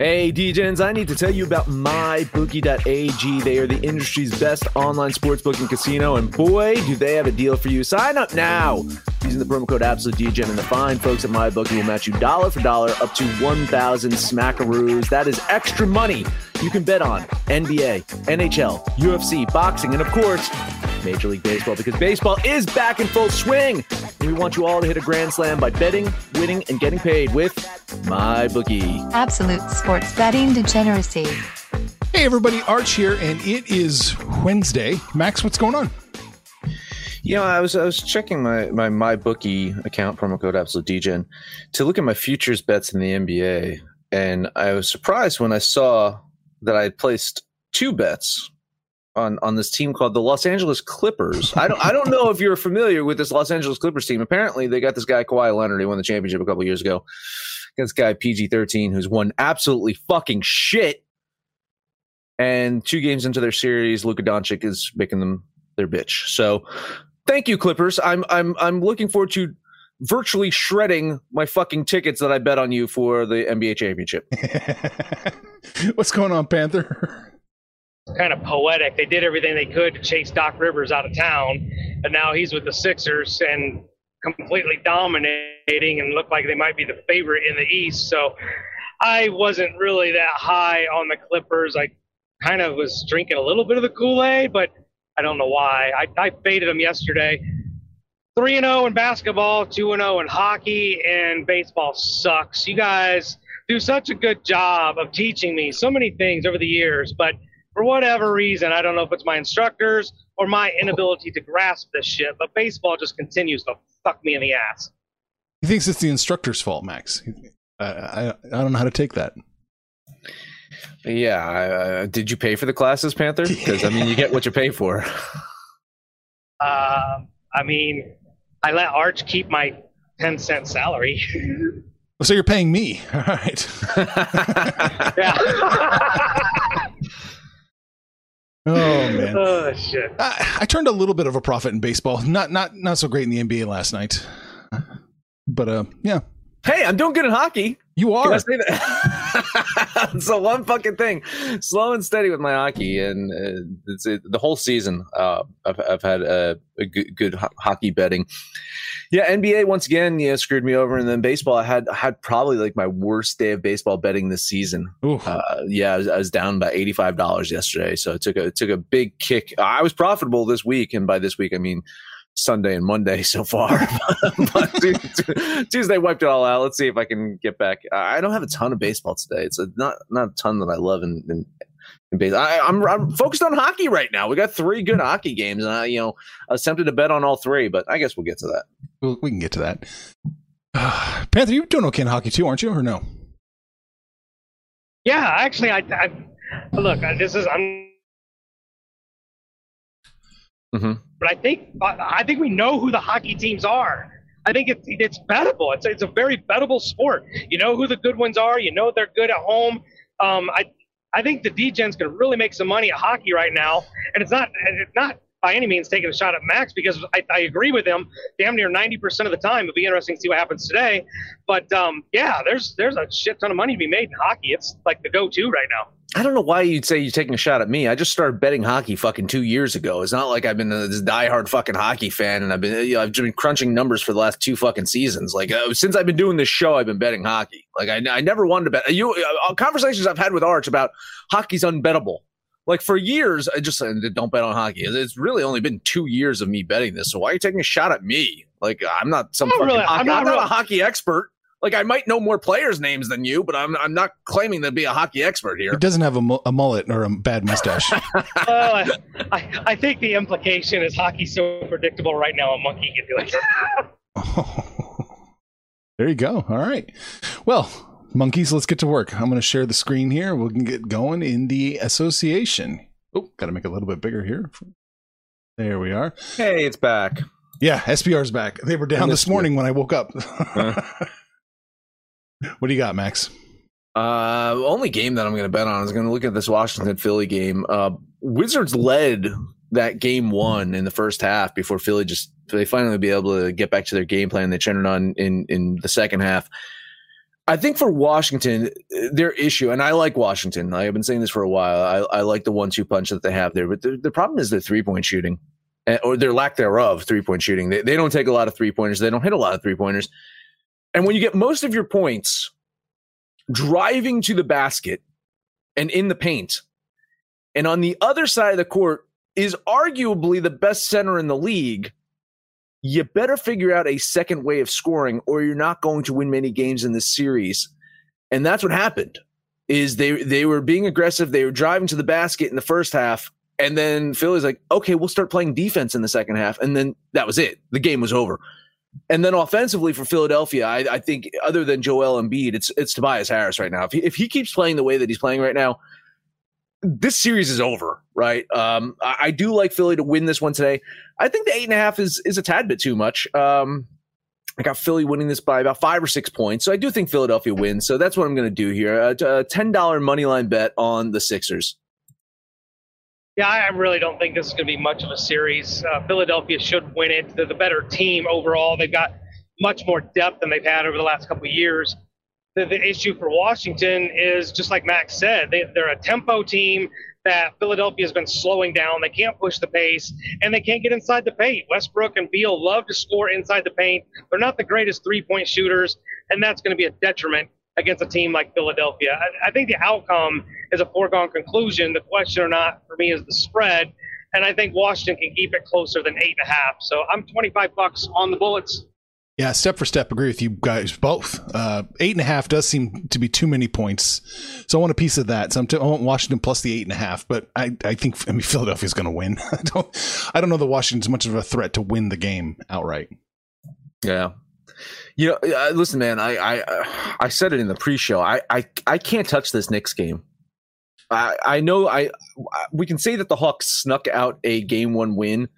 Hey, DJs, I need to tell you about MyBookie.ag. They are the industry's best online sportsbook and casino, and boy, do they have a deal for you. Sign up now using the promo code AbsoluteDGen, and the fine folks at MyBookie will match you dollar for dollar up to 1,000 smackaroos. That is extra money you can bet on NBA, NHL, UFC, boxing, and of course, Major League Baseball because baseball is back in full swing. And we want you all to hit a grand slam by betting, winning, and getting paid with My MyBookie. Absolute sports betting degeneracy. Hey, everybody, Arch here, and it is Wednesday. Max, what's going on? You know, I was I was checking my my my bookie account promo code absolute dgen to look at my futures bets in the NBA, and I was surprised when I saw that I placed two bets on on this team called the Los Angeles Clippers. I don't I don't know if you're familiar with this Los Angeles Clippers team. Apparently, they got this guy Kawhi Leonard. He won the championship a couple years ago. This guy PG thirteen, who's won absolutely fucking shit. And two games into their series, Luka Doncic is making them their bitch. So, thank you, Clippers. I'm I'm I'm looking forward to virtually shredding my fucking tickets that I bet on you for the NBA championship. what's going on, Panther? kind of poetic. They did everything they could to chase Doc Rivers out of town, and now he's with the Sixers and completely dominating and look like they might be the favorite in the East. So I wasn't really that high on the Clippers. I kind of was drinking a little bit of the Kool Aid, but I don't know why. I, I faded them yesterday. 3 and 0 in basketball, 2 and 0 in hockey, and baseball sucks. You guys do such a good job of teaching me so many things over the years, but for whatever reason, I don't know if it's my instructors or my inability to grasp this shit, but baseball just continues to fuck me in the ass. He thinks it's the instructor's fault, Max. I, I, I don't know how to take that. Yeah, uh, did you pay for the classes, Panther? Because I mean, you get what you pay for. Uh, I mean, I let Arch keep my ten cent salary. So you're paying me, all right? yeah. Oh man! Oh shit! I, I, turned a little bit of a profit in baseball. Not not not so great in the NBA last night, but uh, yeah. Hey, I'm doing good in hockey. You are. It's the one fucking thing. Slow and steady with my hockey, and uh, it's it, the whole season. Uh, I've, I've had a, a good, good ho- hockey betting. Yeah, NBA once again, yeah, screwed me over, and then baseball. I had had probably like my worst day of baseball betting this season. Uh, yeah, I was, I was down by eighty five dollars yesterday, so it took a it took a big kick. I was profitable this week, and by this week I mean Sunday and Monday so far. but Tuesday wiped it all out. Let's see if I can get back. I don't have a ton of baseball today. It's a, not not a ton that I love in, in, in baseball. I, am I'm, I'm focused on hockey right now. We got three good hockey games, and I you know I was tempted to bet on all three, but I guess we'll get to that. Well, we can get to that. Uh, Panther, you're doing okay in hockey too, aren't you, or no? Yeah, actually, I, I look. This is I'm Mm-hmm. But I think I think we know who the hockey teams are. I think it's it's bettable. It's it's a very bettable sport. You know who the good ones are. You know they're good at home. Um, I I think the DGens can really make some money at hockey right now, and it's not it's not by any means taking a shot at Max because I, I agree with him damn near 90% of the time. It'll be interesting to see what happens today. But um, yeah, there's there's a shit ton of money to be made in hockey. It's like the go-to right now. I don't know why you'd say you're taking a shot at me. I just started betting hockey fucking two years ago. It's not like I've been this diehard fucking hockey fan, and I've been you know, I've been crunching numbers for the last two fucking seasons. Like uh, since I've been doing this show, I've been betting hockey. Like I, I never wanted to bet. You uh, conversations I've had with Arch about hockey's unbettable. Like for years, I just said don't bet on hockey. It's really only been two years of me betting this. So why are you taking a shot at me? Like I'm not some fucking really- hockey, I'm not I'm not really- a hockey expert. Like I might know more players' names than you, but I'm I'm not claiming to be a hockey expert here. He doesn't have a, mu- a mullet or a bad mustache. well, I, I, I think the implication is hockey's so predictable right now. A monkey can do it. there you go. All right. Well, monkeys, let's get to work. I'm going to share the screen here. We can get going in the association. Oh, got to make it a little bit bigger here. There we are. Hey, it's back. Yeah, SBR's back. They were down this morning when I woke up. Uh. what do you got, Max? Uh, only game that I'm going to bet on is going to look at this Washington Philly game. Uh, Wizards led that game one in the first half before Philly just they finally be able to get back to their game plan. They turned it on in in the second half. I think for Washington, their issue, and I like Washington. I've been saying this for a while. I, I like the one-two punch that they have there, but the, the problem is their three-point shooting, eh, or their lack thereof. Three-point shooting. They, they don't take a lot of three-pointers. They don't hit a lot of three-pointers. And when you get most of your points driving to the basket and in the paint, and on the other side of the court is arguably the best center in the league you better figure out a second way of scoring or you're not going to win many games in this series. And that's what happened. Is they they were being aggressive, they were driving to the basket in the first half, and then Philly's like, "Okay, we'll start playing defense in the second half." And then that was it. The game was over. And then offensively for Philadelphia, I, I think other than Joel Embiid, it's it's Tobias Harris right now. If he, if he keeps playing the way that he's playing right now, this series is over, right? Um, I, I, do like Philly to win this one today. I think the eight and a half is is a tad bit too much. Um, I got Philly winning this by about five or six points, so I do think Philadelphia wins. So that's what I'm going to do here. A, a ten dollar money line bet on the Sixers. Yeah, I really don't think this is going to be much of a series. Uh, Philadelphia should win it. They're the better team overall. They've got much more depth than they've had over the last couple of years the, the issue for Washington is just like Max said, they, they're a tempo team that Philadelphia has been slowing down. They can't push the pace and they can't get inside the paint. Westbrook and Beal love to score inside the paint. They're not the greatest three point shooters, and that's going to be a detriment against a team like Philadelphia. I, I think the outcome is a foregone conclusion. The question or not for me is the spread. And I think Washington can keep it closer than eight and a half. So I'm 25 bucks on the Bullets. Yeah, step for step, agree with you guys both. Uh, eight and a half does seem to be too many points, so I want a piece of that. So I'm t- I want Washington plus the eight and a half, but I, I think I mean Philadelphia's going to win. I don't I don't know that Washington's much of a threat to win the game outright. Yeah, you know, uh, listen, man. I I I said it in the pre-show. I I I can't touch this Knicks game. I I know I we can say that the Hawks snuck out a game one win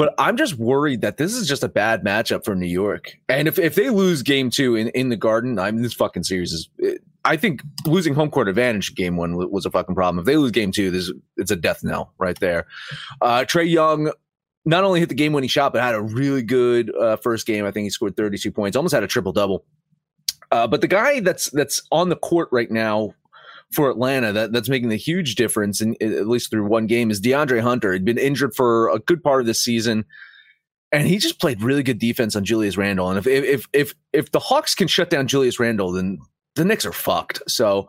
but I'm just worried that this is just a bad matchup for New York. And if, if they lose game two in, in the Garden, I mean, this fucking series is. I think losing home court advantage game one was a fucking problem. If they lose game two, this it's a death knell right there. Uh, Trae Young not only hit the game winning shot, but had a really good uh, first game. I think he scored 32 points, almost had a triple double. Uh, but the guy that's that's on the court right now for Atlanta that, that's making the huge difference, in, at least through one game, is DeAndre Hunter. He'd been injured for a good part of the season, and he just played really good defense on Julius Randle. And if if if if the Hawks can shut down Julius Randle, then the Knicks are fucked. So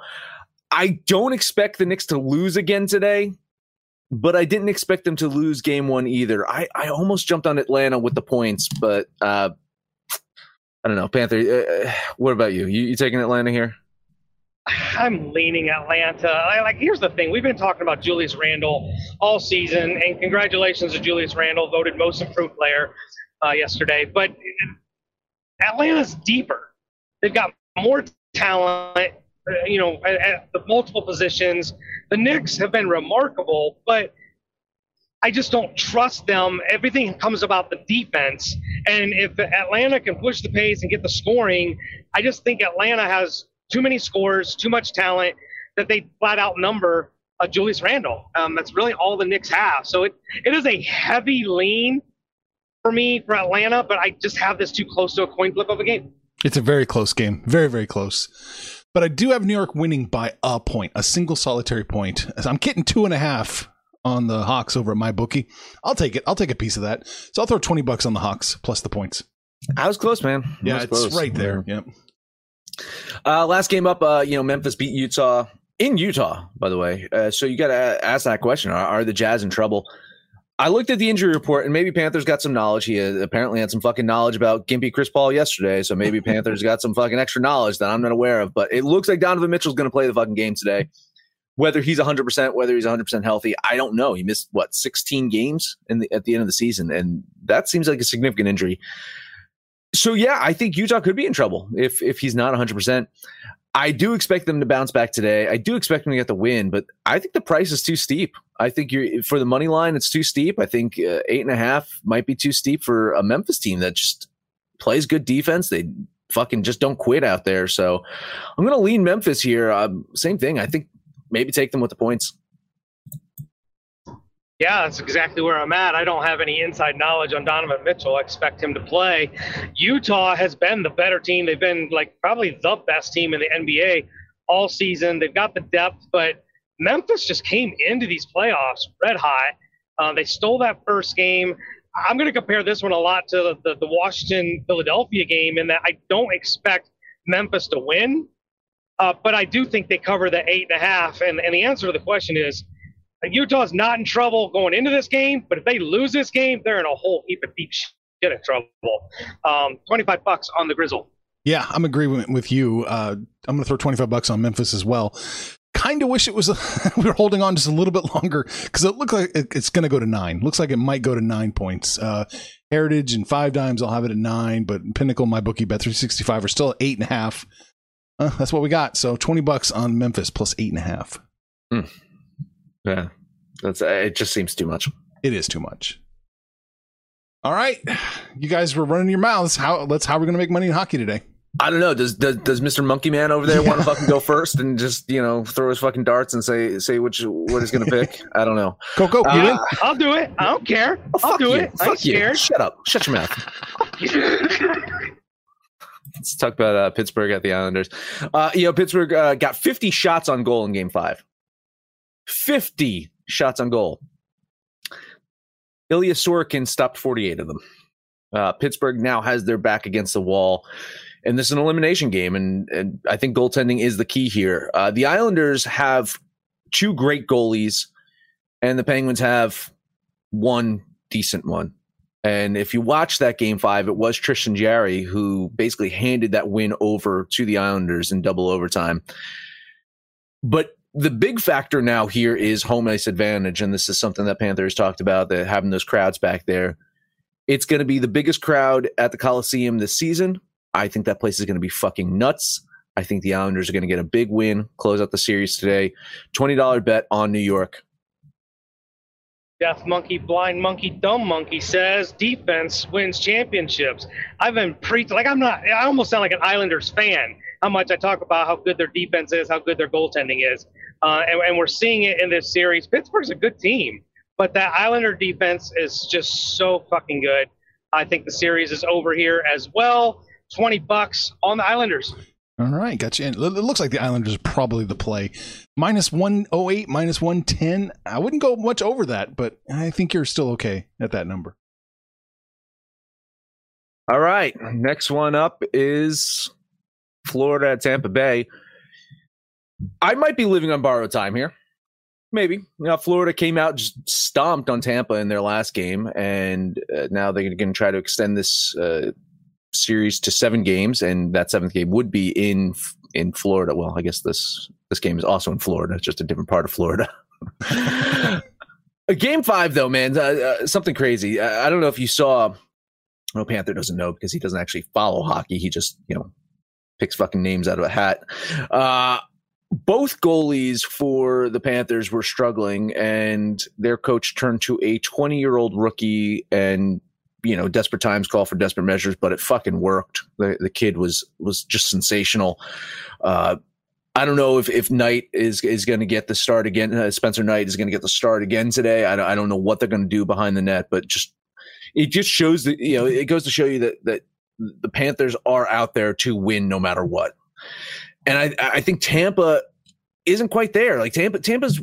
I don't expect the Knicks to lose again today, but I didn't expect them to lose game one either. I, I almost jumped on Atlanta with the points, but uh, I don't know. Panther, uh, uh what about you? you? You taking Atlanta here? I'm leaning Atlanta. I, like, here's the thing: we've been talking about Julius Randle all season, and congratulations to Julius Randle, voted most improved player uh, yesterday. But Atlanta's deeper. They've got more talent. Uh, you know, at, at the multiple positions. The Knicks have been remarkable, but I just don't trust them. Everything comes about the defense. And if Atlanta can push the pace and get the scoring, I just think Atlanta has too many scores, too much talent that they flat out number uh, Julius Randle. Um, that's really all the Knicks have. So it, it is a heavy lean for me for Atlanta, but I just have this too close to a coin flip of a game. It's a very close game. Very, very close. But I do have New York winning by a point, a single solitary point. I'm getting two and a half on the Hawks over at my bookie. I'll take it. I'll take a piece of that. So I'll throw 20 bucks on the Hawks plus the points. I was close, man. yeah, it's close. right there. Yeah. Uh, last game up, uh, you know, Memphis beat Utah in Utah, by the way. Uh, so you got to ask that question: are, are, the Jazz in trouble? I looked at the injury report, and maybe Panthers got some knowledge. He uh, apparently had some fucking knowledge about Gimpy Chris Paul yesterday, so maybe Panthers got some fucking extra knowledge that I'm not aware of. But it looks like Donovan Mitchell's going to play the fucking game today. Whether he's 100%, whether he's 100% healthy, I don't know. He missed what 16 games in the, at the end of the season, and that seems like a significant injury so yeah, I think Utah could be in trouble if if he's not 100. I do expect them to bounce back today. I do expect them to get the win, but I think the price is too steep. I think you're for the money line, it's too steep. I think uh, eight and a half might be too steep for a Memphis team that just plays good defense. They fucking just don't quit out there. So I'm going to lean Memphis here. Um, same thing. I think maybe take them with the points. Yeah, that's exactly where I'm at. I don't have any inside knowledge on Donovan Mitchell. I expect him to play. Utah has been the better team. They've been like probably the best team in the NBA all season. They've got the depth, but Memphis just came into these playoffs red hot. Uh, they stole that first game. I'm going to compare this one a lot to the, the, the Washington Philadelphia game in that I don't expect Memphis to win, uh, but I do think they cover the eight and a half. And, and the answer to the question is Utah's not in trouble going into this game, but if they lose this game, they're in a whole heap of deep shit of trouble. Um, 25 bucks on the Grizzle. Yeah, I'm agreeing with you. Uh, I'm going to throw 25 bucks on Memphis as well. Kind of wish it was we were holding on just a little bit longer because it looks like it's going to go to nine. Looks like it might go to nine points. Uh, Heritage and five dimes, I'll have it at nine, but Pinnacle, my bookie bet 365 are still at eight and a half. Uh, that's what we got. So 20 bucks on Memphis plus eight and a half. Mm. Yeah, that's it. Just seems too much. It is too much. All right, you guys were running your mouths. How let's how we're gonna make money in hockey today? I don't know. Does does, does Mr. Monkey Man over there yeah. want to fucking go first and just you know throw his fucking darts and say say which what he's gonna pick? I don't know. Go go. Uh, I'll do it. I don't care. Oh, I'll do you. it. Fuck I'm you. Scared. Shut up. Shut your mouth. Let's talk about uh, Pittsburgh at the Islanders. Uh, you know, Pittsburgh uh, got 50 shots on goal in Game Five. 50 shots on goal. Ilya Sorokin stopped 48 of them. Uh, Pittsburgh now has their back against the wall, and this is an elimination game, and, and I think goaltending is the key here. Uh, the Islanders have two great goalies, and the Penguins have one decent one. And if you watch that game five, it was Tristan Jarry who basically handed that win over to the Islanders in double overtime. But the big factor now here is home ice advantage, and this is something that Panthers talked about that having those crowds back there. It's going to be the biggest crowd at the Coliseum this season. I think that place is going to be fucking nuts. I think the Islanders are going to get a big win, close out the series today. Twenty dollar bet on New York. Deaf monkey, blind monkey, dumb monkey says defense wins championships. I've been preaching like I'm not. I almost sound like an Islanders fan. How much I talk about how good their defense is, how good their goaltending is. Uh, and, and, we're seeing it in this series. Pittsburgh's a good team, but that Islander defense is just so fucking good. I think the series is over here as well. 20 bucks on the Islanders. All right, gotcha. And it looks like the Islanders are probably the play. Minus 108, minus 110. I wouldn't go much over that, but I think you're still okay at that number. All right. Next one up is Florida at Tampa Bay. I might be living on borrowed time here. Maybe. You know, Florida came out just stomped on Tampa in their last game, and uh, now they're going to try to extend this uh, series to seven games, and that seventh game would be in in Florida. Well, I guess this this game is also in Florida, just a different part of Florida. game five, though, man, uh, uh, something crazy. I, I, don't know if you saw. Well, Panther doesn't know because he doesn't actually follow hockey. He just, you know, picks fucking names out of a hat. Uh, both goalies for the Panthers were struggling, and their coach turned to a 20 year old rookie and you know desperate times call for desperate measures but it fucking worked the, the kid was was just sensational uh, I don't know if, if Knight is is going to get the start again. Uh, Spencer Knight is going to get the start again today. I don't, I don't know what they're going to do behind the net, but just it just shows that you know it goes to show you that that the Panthers are out there to win no matter what. And I, I think Tampa isn't quite there. Like Tampa, Tampa's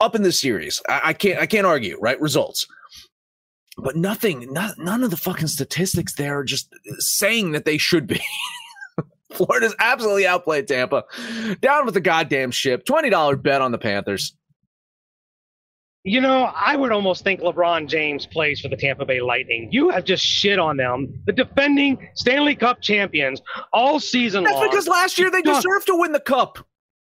up in this series. I, I can't, I can't argue, right? Results, but nothing, not, none of the fucking statistics there are just saying that they should be. Florida's absolutely outplayed Tampa. Down with the goddamn ship. $20 bet on the Panthers. You know, I would almost think LeBron James plays for the Tampa Bay Lightning. You have just shit on them, the defending Stanley Cup champions, all season long. That's long. because last year they deserved to win the cup.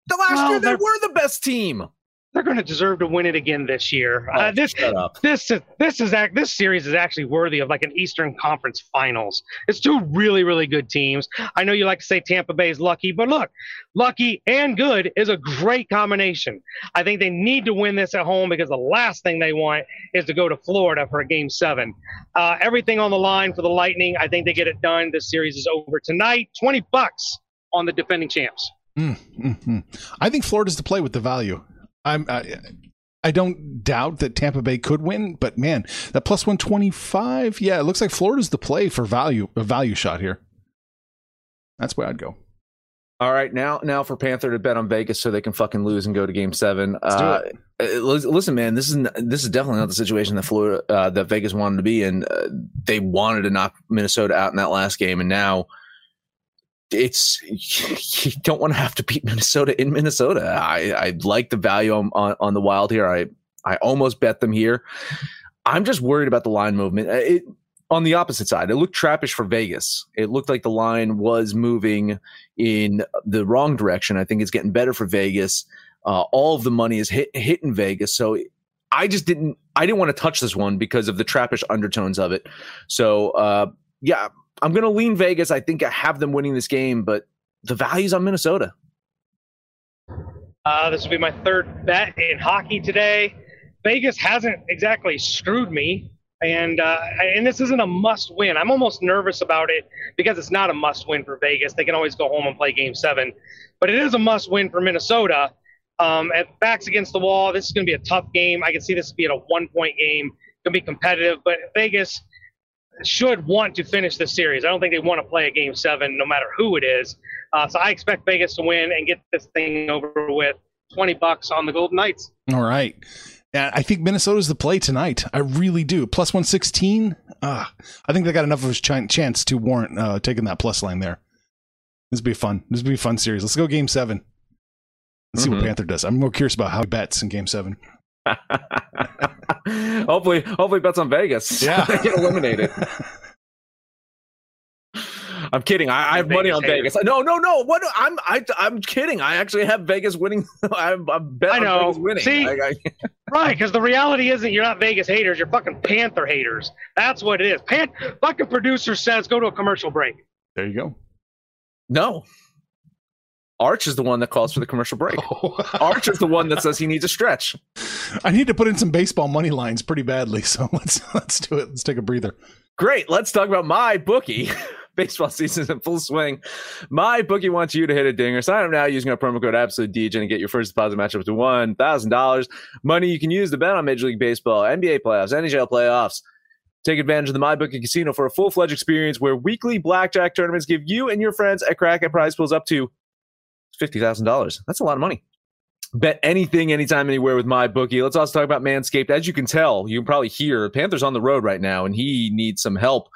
The last well, year they were the best team. They're going to deserve to win it again this year. Uh, Oh, this shut this is this is act this series is actually worthy of like an Eastern Conference Finals. It's two really really good teams. I know you like to say Tampa Bay is lucky, but look, lucky and good is a great combination. I think they need to win this at home because the last thing they want is to go to Florida for a game seven. Uh, everything on the line for the Lightning. I think they get it done. This series is over tonight. Twenty bucks on the defending champs. Mm, mm, mm. I think Florida's to play with the value. I'm. I, I don't doubt that Tampa Bay could win, but man, that plus one twenty five. Yeah, it looks like Florida's the play for value. A value shot here. That's where I'd go. All right, now now for Panther to bet on Vegas so they can fucking lose and go to Game Seven. Uh, uh, lis- listen, man, this is this is definitely not the situation that Florida uh, that Vegas wanted to be in. Uh, they wanted to knock Minnesota out in that last game, and now it's you don't want to have to beat Minnesota in Minnesota. I I like the value on, on on the Wild here. I I almost bet them here. I'm just worried about the line movement. Uh, It, on the opposite side, it looked trappish for Vegas. It looked like the line was moving in the wrong direction. I think it's getting better for Vegas. Uh, all of the money is hit hitting Vegas, so I just didn't. I didn't want to touch this one because of the trappish undertones of it. So uh, yeah, I'm going to lean Vegas. I think I have them winning this game, but the value's on Minnesota. Uh, this will be my third bet in hockey today. Vegas hasn't exactly screwed me, and uh, and this isn't a must win. I'm almost nervous about it because it's not a must win for Vegas. They can always go home and play Game Seven, but it is a must win for Minnesota. Um, at backs against the wall, this is going to be a tough game. I can see this being a one point game. Going to be competitive, but Vegas should want to finish this series. I don't think they want to play a game seven, no matter who it is. Uh, so I expect Vegas to win and get this thing over with. Twenty bucks on the Golden Knights. All right. I think Minnesota's the play tonight. I really do. Plus 116. Ah, I think they got enough of a ch- chance to warrant uh, taking that plus line there. This would be fun. This would be a fun series. Let's go game seven. Let's see what Mhm. Panther does. I'm more curious about how he bets in game seven. hopefully, hopefully bets on Vegas. Yeah. they get eliminated. I'm kidding. I, I have money on haters. Vegas. No, no, no. What? I'm I, I'm kidding. I actually have Vegas winning. I'm, I'm bet I on know. Vegas winning. See? I- I- Right, because the reality isn't you're not Vegas haters, you're fucking Panther haters. That's what it is. Pan- fucking producer says go to a commercial break. There you go. no. Arch is the one that calls for the commercial break. Oh. Arch is the one that says he needs a stretch. I need to put in some baseball money lines pretty badly, so let's let's do it. Let's take a breather. Great. Let's talk about my bookie. Baseball season is in full swing. My bookie wants you to hit a dinger. Sign up now using our promo code Absolute DJ and get your first deposit match up to one thousand dollars. Money you can use to bet on Major League Baseball, NBA playoffs, NHL playoffs. Take advantage of the MyBookie Casino for a full fledged experience where weekly blackjack tournaments give you and your friends a crack at prize pools up to fifty thousand dollars. That's a lot of money. Bet anything, anytime, anywhere with my bookie. Let's also talk about Manscaped. As you can tell, you can probably hear Panther's on the road right now, and he needs some help.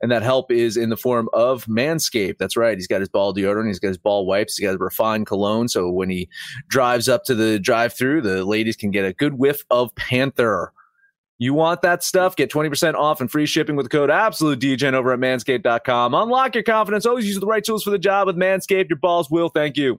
And that help is in the form of Manscaped. That's right. He's got his ball deodorant. He's got his ball wipes. He's got a refined cologne. So when he drives up to the drive through, the ladies can get a good whiff of Panther. You want that stuff? Get 20% off and free shipping with the code AbsoluteDGen over at manscaped.com. Unlock your confidence. Always use the right tools for the job with Manscaped. Your balls will thank you.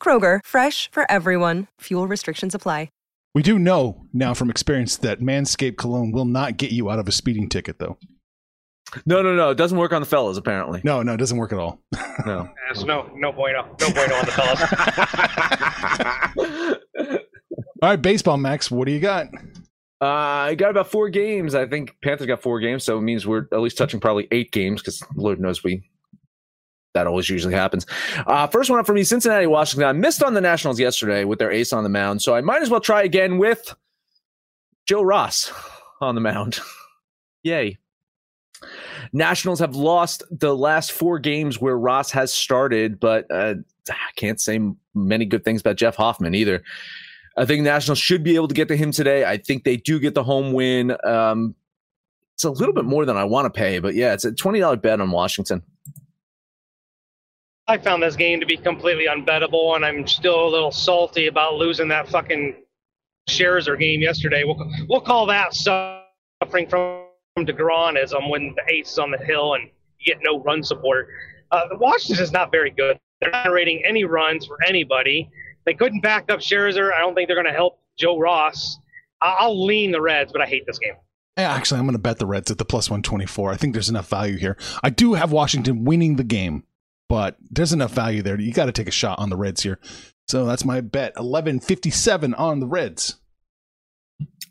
Kroger, fresh for everyone. Fuel restrictions apply. We do know now from experience that Manscaped cologne will not get you out of a speeding ticket, though. No, no, no. It doesn't work on the fellas, apparently. No, no, it doesn't work at all. No. There's no no bueno, no bueno on the fellas. All right, baseball, Max. What do you got? Uh, I got about four games. I think Panthers got four games, so it means we're at least touching probably eight games because Lord knows we that always usually happens. Uh, first one up for me, Cincinnati, Washington. I missed on the Nationals yesterday with their ace on the mound, so I might as well try again with Joe Ross on the mound. Yay. Nationals have lost the last four games where Ross has started, but uh, I can't say many good things about Jeff Hoffman either. I think Nationals should be able to get to him today. I think they do get the home win. Um, it's a little bit more than I want to pay, but yeah, it's a $20 bet on Washington. I found this game to be completely unbettable, and I'm still a little salty about losing that fucking Scherzer game yesterday. We'll, we'll call that suffering from, DeGromism when the ace is on the hill and you get no run support. Uh, the Washington is not very good. They're not generating any runs for anybody. They couldn't back up Scherzer. I don't think they're going to help Joe Ross. I'll lean the Reds, but I hate this game. Actually, I'm going to bet the Reds at the plus 124. I think there's enough value here. I do have Washington winning the game, but there's enough value there. You got to take a shot on the Reds here. So that's my bet. 1157 on the Reds.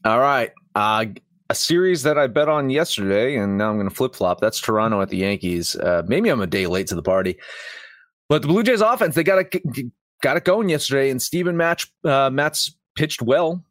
All right. Uh, a series that I bet on yesterday, and now I'm going to flip flop. That's Toronto at the Yankees. Uh, maybe I'm a day late to the party, but the Blue Jays offense they got to got it going yesterday, and Steven Match uh, Matz pitched well.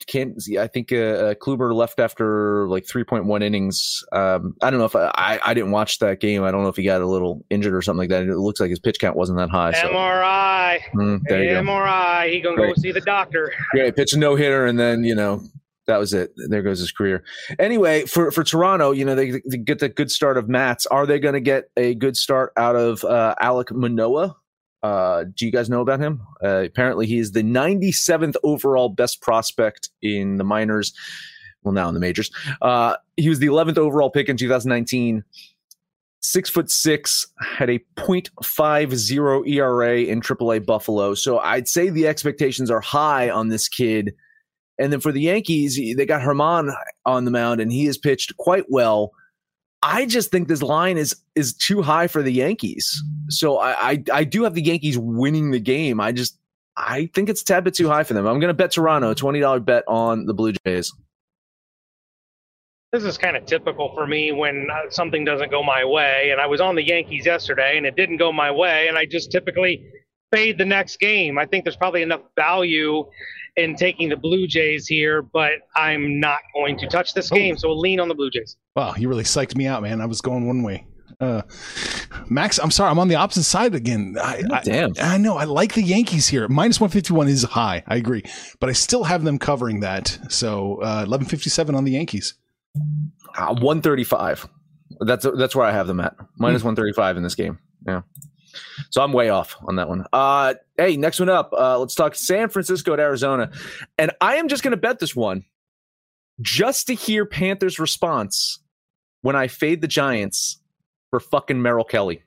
Uh, can't I think uh, uh, Kluber left after like 3.1 innings. Um, I don't know if I, I, I didn't watch that game. I don't know if he got a little injured or something like that. It looks like his pitch count wasn't that high. So. MRI. Mm, there you MRI. Go. He gonna Great. go see the doctor. Yeah, pitch a no hitter, and then you know that was it. There goes his career. Anyway, for for Toronto, you know they, they get the good start of Matz. Are they going to get a good start out of uh, Alek Manoah? Uh, do you guys know about him? Uh, apparently, he is the 97th overall best prospect in the minors. Well, now in the majors. Uh, he was the 11th overall pick in 2019. Six foot six, had a 0.50 ERA in AAA Buffalo. So I'd say the expectations are high on this kid. And then for the Yankees, they got Germán on the mound, and he has pitched quite well. I just think this line is is too high for the Yankees. So I, I, I do have the Yankees winning the game. I just I think it's a tad bit too high for them. I'm going to bet Toronto, twenty dollar bet on the Blue Jays. This is kind of typical for me when uh, something doesn't go my way. And I was on the Yankees yesterday, and it didn't go my way, and I just typically fade the next game. I think there's probably enough value in taking the Blue Jays here, but I'm not going to touch this game, so we'll lean on the Blue Jays. Wow, you really psyched me out, man. I was going one way. Uh, Max, I'm sorry, I'm on the opposite side again. I, oh, damn. I, I, know. I like the Yankees here. Minus 151 is high. I agree, but I still have them covering that. So uh, 1157 on the Yankees. Uh, 135. That's that's where I have them at. Minus 135 in this game. Yeah. So I'm way off on that one. Uh, hey, next one up. Uh, let's talk San Francisco at Arizona. And I am just going to bet this one just to hear Panthers' response when I fade the Giants for fucking Merrill Kelly.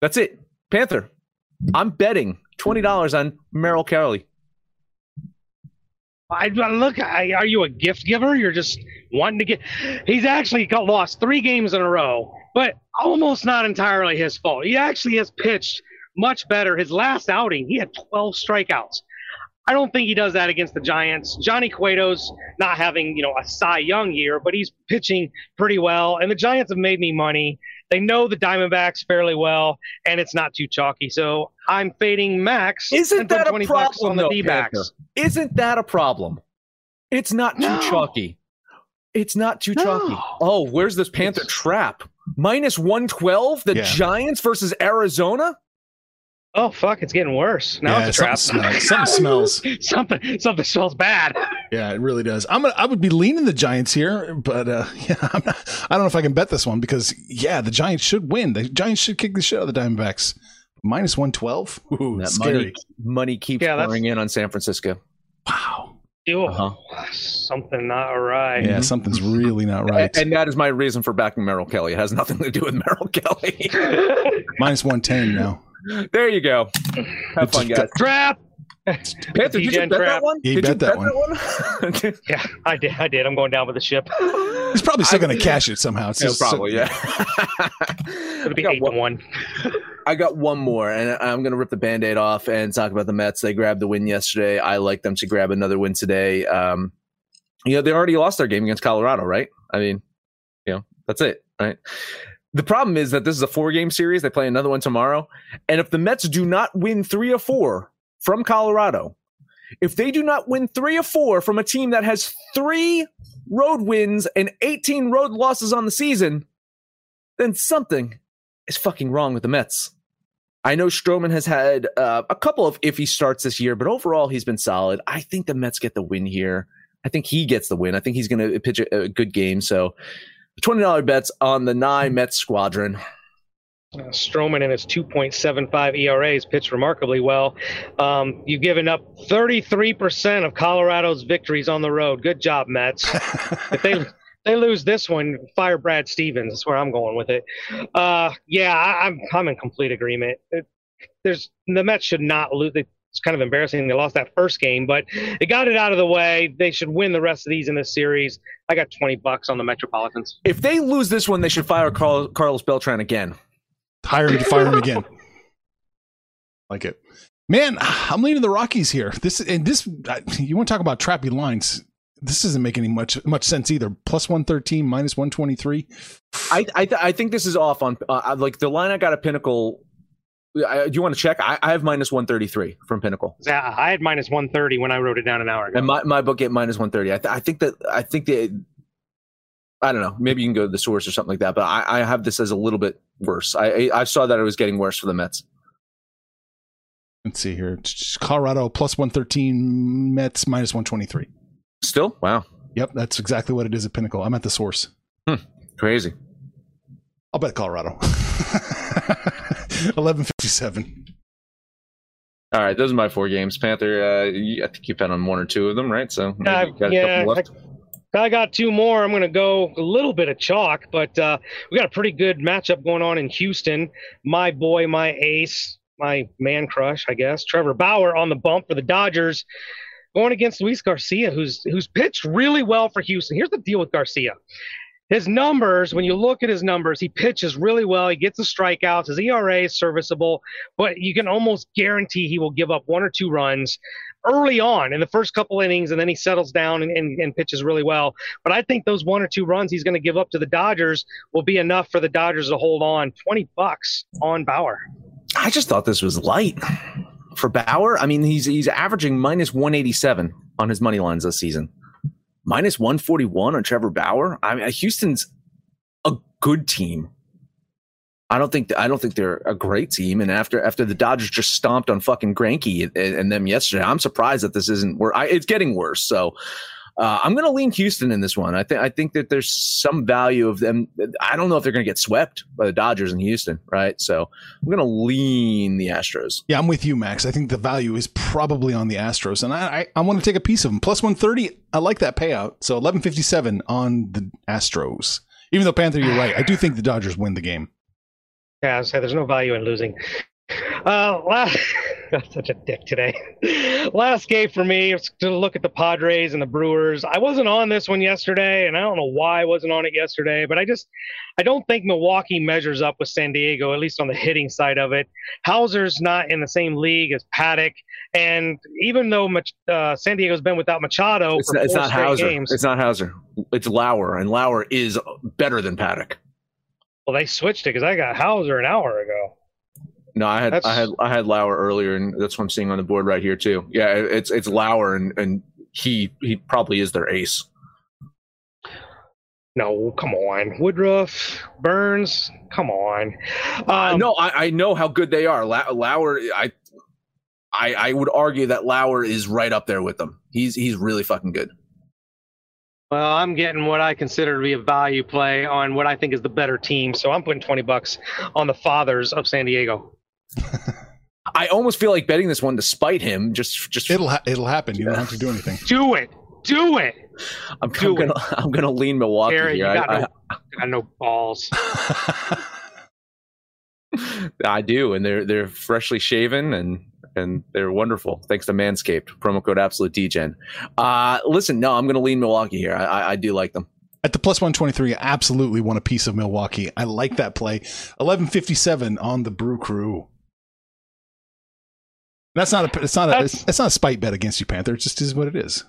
That's it. Panther. I'm betting $20 on Merrill Kelly. I look. I, are you a gift giver? You're just wanting to get. He's actually got lost three games in a row but almost not entirely his fault. He actually has pitched much better. His last outing, he had 12 strikeouts. I don't think he does that against the Giants. Johnny Cueto's not having, you know, a Cy Young year, but he's pitching pretty well. And the Giants have made me money. They know the Diamondbacks fairly well, and it's not too chalky. So I'm fading Max. Isn't that a problem on the D-backs. Isn't that a problem? It's not too no. chalky. It's not too no. chalky. Oh, where's this Panther it's, trap? Minus 112, the yeah. Giants versus Arizona? Oh fuck, it's getting worse. Now yeah, it's a trap. Something smells. something smells. something something smells bad. Yeah, it really does. I'm gonna, I would be leaning the Giants here, but uh, yeah, I'm not, I don't know if I can bet this one because yeah, the Giants should win. The Giants should kick the shit out of the Diamondbacks. Minus 112. Ooh, that scary. Money, money keeps yeah, pouring in on San Francisco. Wow. Uh-huh. Something not right. Yeah, something's really not right. And, and, that is my reason for backing Merrill Kelly. It has nothing to do with Merrill Kelly. Minus 110 now. There you go. Have fun, guys. Trap. Panther, did you bet trap. that one? Yeah, did bet, that, bet one? that one? yeah, I did. I did. I'm going down with the ship. He's probably still going to cash it somehow. It's yeah, probably, so, yeah. It'll be eight one. I got one more, and I'm going to rip the band aid off and talk about the Mets. They grabbed the win yesterday. I like them to grab another win today. Um, you know, they already lost their game against Colorado, right? I mean, you know, that's it, right? The problem is that this is a four game series. They play another one tomorrow. And if the Mets do not win three or four from Colorado, if they do not win three or four from a team that has three road wins and 18 road losses on the season, then something is fucking wrong with the Mets. I know Stroman has had uh, a couple of iffy starts this year, but overall he's been solid. I think the Mets get the win here. I think he gets the win. I think he's going to pitch a, a, good game. So, twenty dollar bets on the nine Mets squadron. Uh, Stroman and his 2.75 ERA has pitched remarkably well. Um, you've given up 33% of Colorado's victories on the road. Good job, Mets. if they they lose this one, fire Brad Stevens. That's where I'm going with it. Uh, yeah, I, am I'm, I'm in complete agreement. It, there's the Mets should not lose. It's kind of embarrassing they lost that first game, but they got it out of the way. They should win the rest of these in this series. I got 20 bucks on the Metropolitans. If they lose this one, they should fire Carl, Carlos Beltran again. Hire him to fire him again. Like it. Man, I'm leaning the Rockies here. This and this. You want to talk about trappy lines? this doesn't make any much much sense either. Plus one thirteen, minus one twenty three. I I, th- I think this is off on uh, like the line I got a Pinnacle. I, do you want to check? I, I have minus one thirty three from Pinnacle. Yeah, I had minus one thirty when I wrote it down an hour ago. And my, my book at minus one thirty. I, th- I think that I think that I don't know. Maybe you can go to the source or something like that. But I, I have this as a little bit worse. I I saw that it was getting worse for the Mets. Let's see here. Colorado plus one thirteen, Mets minus one twenty three. Still? Wow. Yep, that's exactly what it is at Pinnacle. I'm at the source. Hmm. Crazy. I'll bet Colorado. 1157. All right, those are my four games. Panther, uh, I think you bet on one or two of them, right? So uh, yeah, I, I, got two more. I'm going to go a little bit of chalk, but uh, we got a pretty good matchup going on in Houston. My boy, my ace, my man crush, I guess, Trevor Bauer on the bump for the Dodgers going against Luis Garcia, who's who's pitched really well for Houston. Here's the deal with Garcia. His numbers, when you look at his numbers, he pitches really well. He gets the strikeouts. His ERA is serviceable, but you can almost guarantee he will give up one or two runs early on in the first couple innings, and then he settles down and, and, and pitches really well. But I think those one or two runs he's going to give up to the Dodgers will be enough for the Dodgers to hold on. 20 bucks on Bauer. I just thought this was light for Bauer, I mean, he's he's averaging minus 187 on his money lines this season. Minus 141 on Trevor Bauer. I mean, Houston's a good team. I don't think I don't think they're a great team. And after after the Dodgers just stomped on fucking Greinke and, and them yesterday, I'm surprised that this isn't where it's getting worse. So uh, I'm going to lean Houston in this one. I think I think that there's some value of them. I don't know if they're going to get swept by the Dodgers in Houston, right? So I'm going to lean the Astros. Yeah, I'm with you, Max. I think the value is probably on the Astros, and I I, I want to take a piece of them. Plus 130. I like that payout. So 1157 on the Astros. Even though Panther, you're right. I do think the Dodgers win the game. Yeah, so there's no value in losing. Uh, last, such a dick today. last game for me was to look at the Padres and the Brewers. I wasn't on this one yesterday, and I don't know why I wasn't on it yesterday, but I just I don't think Milwaukee measures up with San Diego, at least on the hitting side of it. Houser's not in the same league as Paddock, and even though uh, San Diego's been without Machado, it's, not, it's not Houser. Games, it's not Houser. It's Lauer, and Lauer is better than Paddock. Well, they switched it because I got Houser an hour ago. No, I had that's... I had I had Lauer earlier, and that's what I'm seeing on the board right here too. Yeah, it's it's Lauer, and and he he probably is their ace. No, come on, Woodruff, Burnes, come on. Um, uh, no, I, I know how good they are. Lauer, I, I I would argue that Lauer is right up there with them. He's he's really fucking good. Well, I'm getting what I consider to be a value play on what I think is the better team, so I'm putting 20 bucks on the fathers of San Diego. I almost feel like betting this one to spite him. Just, just it'll ha- it'll happen. You don't have to do anything. Do it. Do it. I'm, do I'm gonna. I'm gonna lean Milwaukee Gary, here. You got, I, no, I, got no balls. I do, and they're they're freshly shaven and and they're wonderful. Thanks to Manscaped. Promo code Absolute DGen. Uh, listen, no, I'm gonna lean Milwaukee here. I, I, I do like them. At the plus 123, I absolutely want a piece of Milwaukee. I like that play. 1157 on the Brew Crew. That's not a it's not a That's- it's not a spite bet against you, Panther. It just is what it is.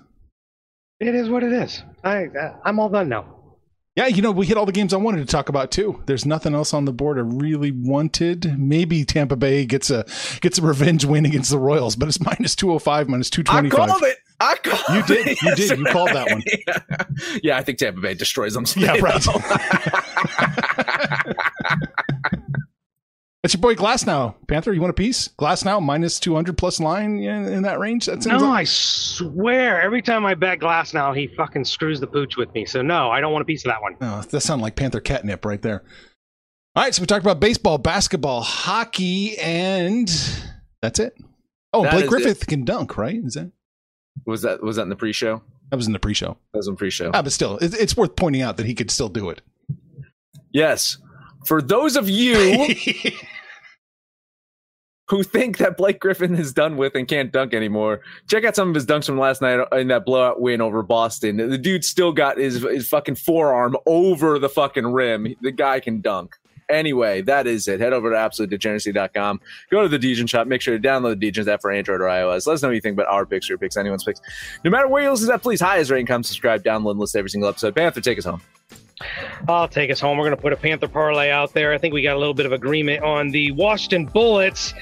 It is what it is. I I'm all done now. Yeah, you know, we hit all the games I wanted to talk about too. There's nothing else on the board I really wanted. Maybe Tampa Bay gets a gets a revenge win against the Royals, but it's minus 205, minus I 225. called it. I called You did. it You did. You called that one. yeah. yeah, I think Tampa Bay destroys them. Yeah, right. That's your boy Glasnow. Panther, you want a piece? Glasnow minus 200 plus line in, in that range? That sounds No, like- I swear, every time I bet Glasnow, he fucking screws the pooch with me. So no, I don't want a piece of that one. Oh, that sounded like Panther catnip right there. All right, so we talked about baseball, basketball, hockey, and that's it. Oh, That Blake is Griffin can dunk, right? Is that Was that was that in the pre-show? that was in the pre-show? That was in the pre-show. Ah, but still, it, it's worth pointing out that he could still do it. Yes. For those of you who think that Blake Griffin is done with and can't dunk anymore, check out some of his dunks from last night in that blowout win over Boston. The dude still got his his fucking forearm over the fucking rim. The guy can dunk. Anyway, that is it. Head over to absolutedegeneracy.com. Go to the Degen shop. Make sure to download the Degens app for Android or iOS. Let us know what you think about our picks, your picks, anyone's picks. No matter where you listen to that, please highest rating, come subscribe, download, and list every single episode. Panther, take us home. I'll take us home. We're going to put a Panther parlay out there. I think we got a little bit of agreement on the Washington Bullets.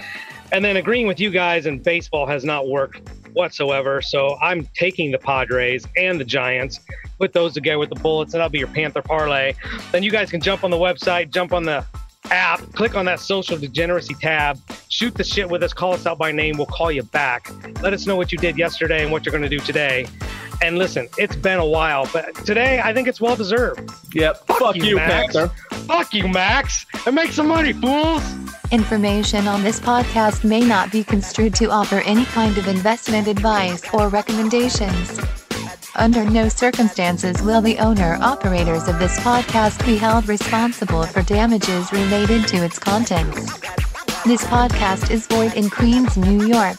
And then agreeing with you guys in baseball has not worked whatsoever. So I'm taking the Padres and the Giants, put those together with the Bullets, and that'll be your Panther parlay. Then you guys can jump on the website, jump on the app, click on that social degeneracy tab, shoot the shit with us, call us out by name. We'll call you back. Let us know what you did yesterday and what you're going to do today. And listen, it's been a while, but today I think it's well deserved. Yep. Fuck, you, you, Max. Panther. Fuck you, Max. And make some money, fools. Information on this podcast may not be construed to offer any kind of investment advice or recommendations. Under no circumstances will the owner operators of this podcast be held responsible for damages related to its contents. This podcast is void in Queens, New York.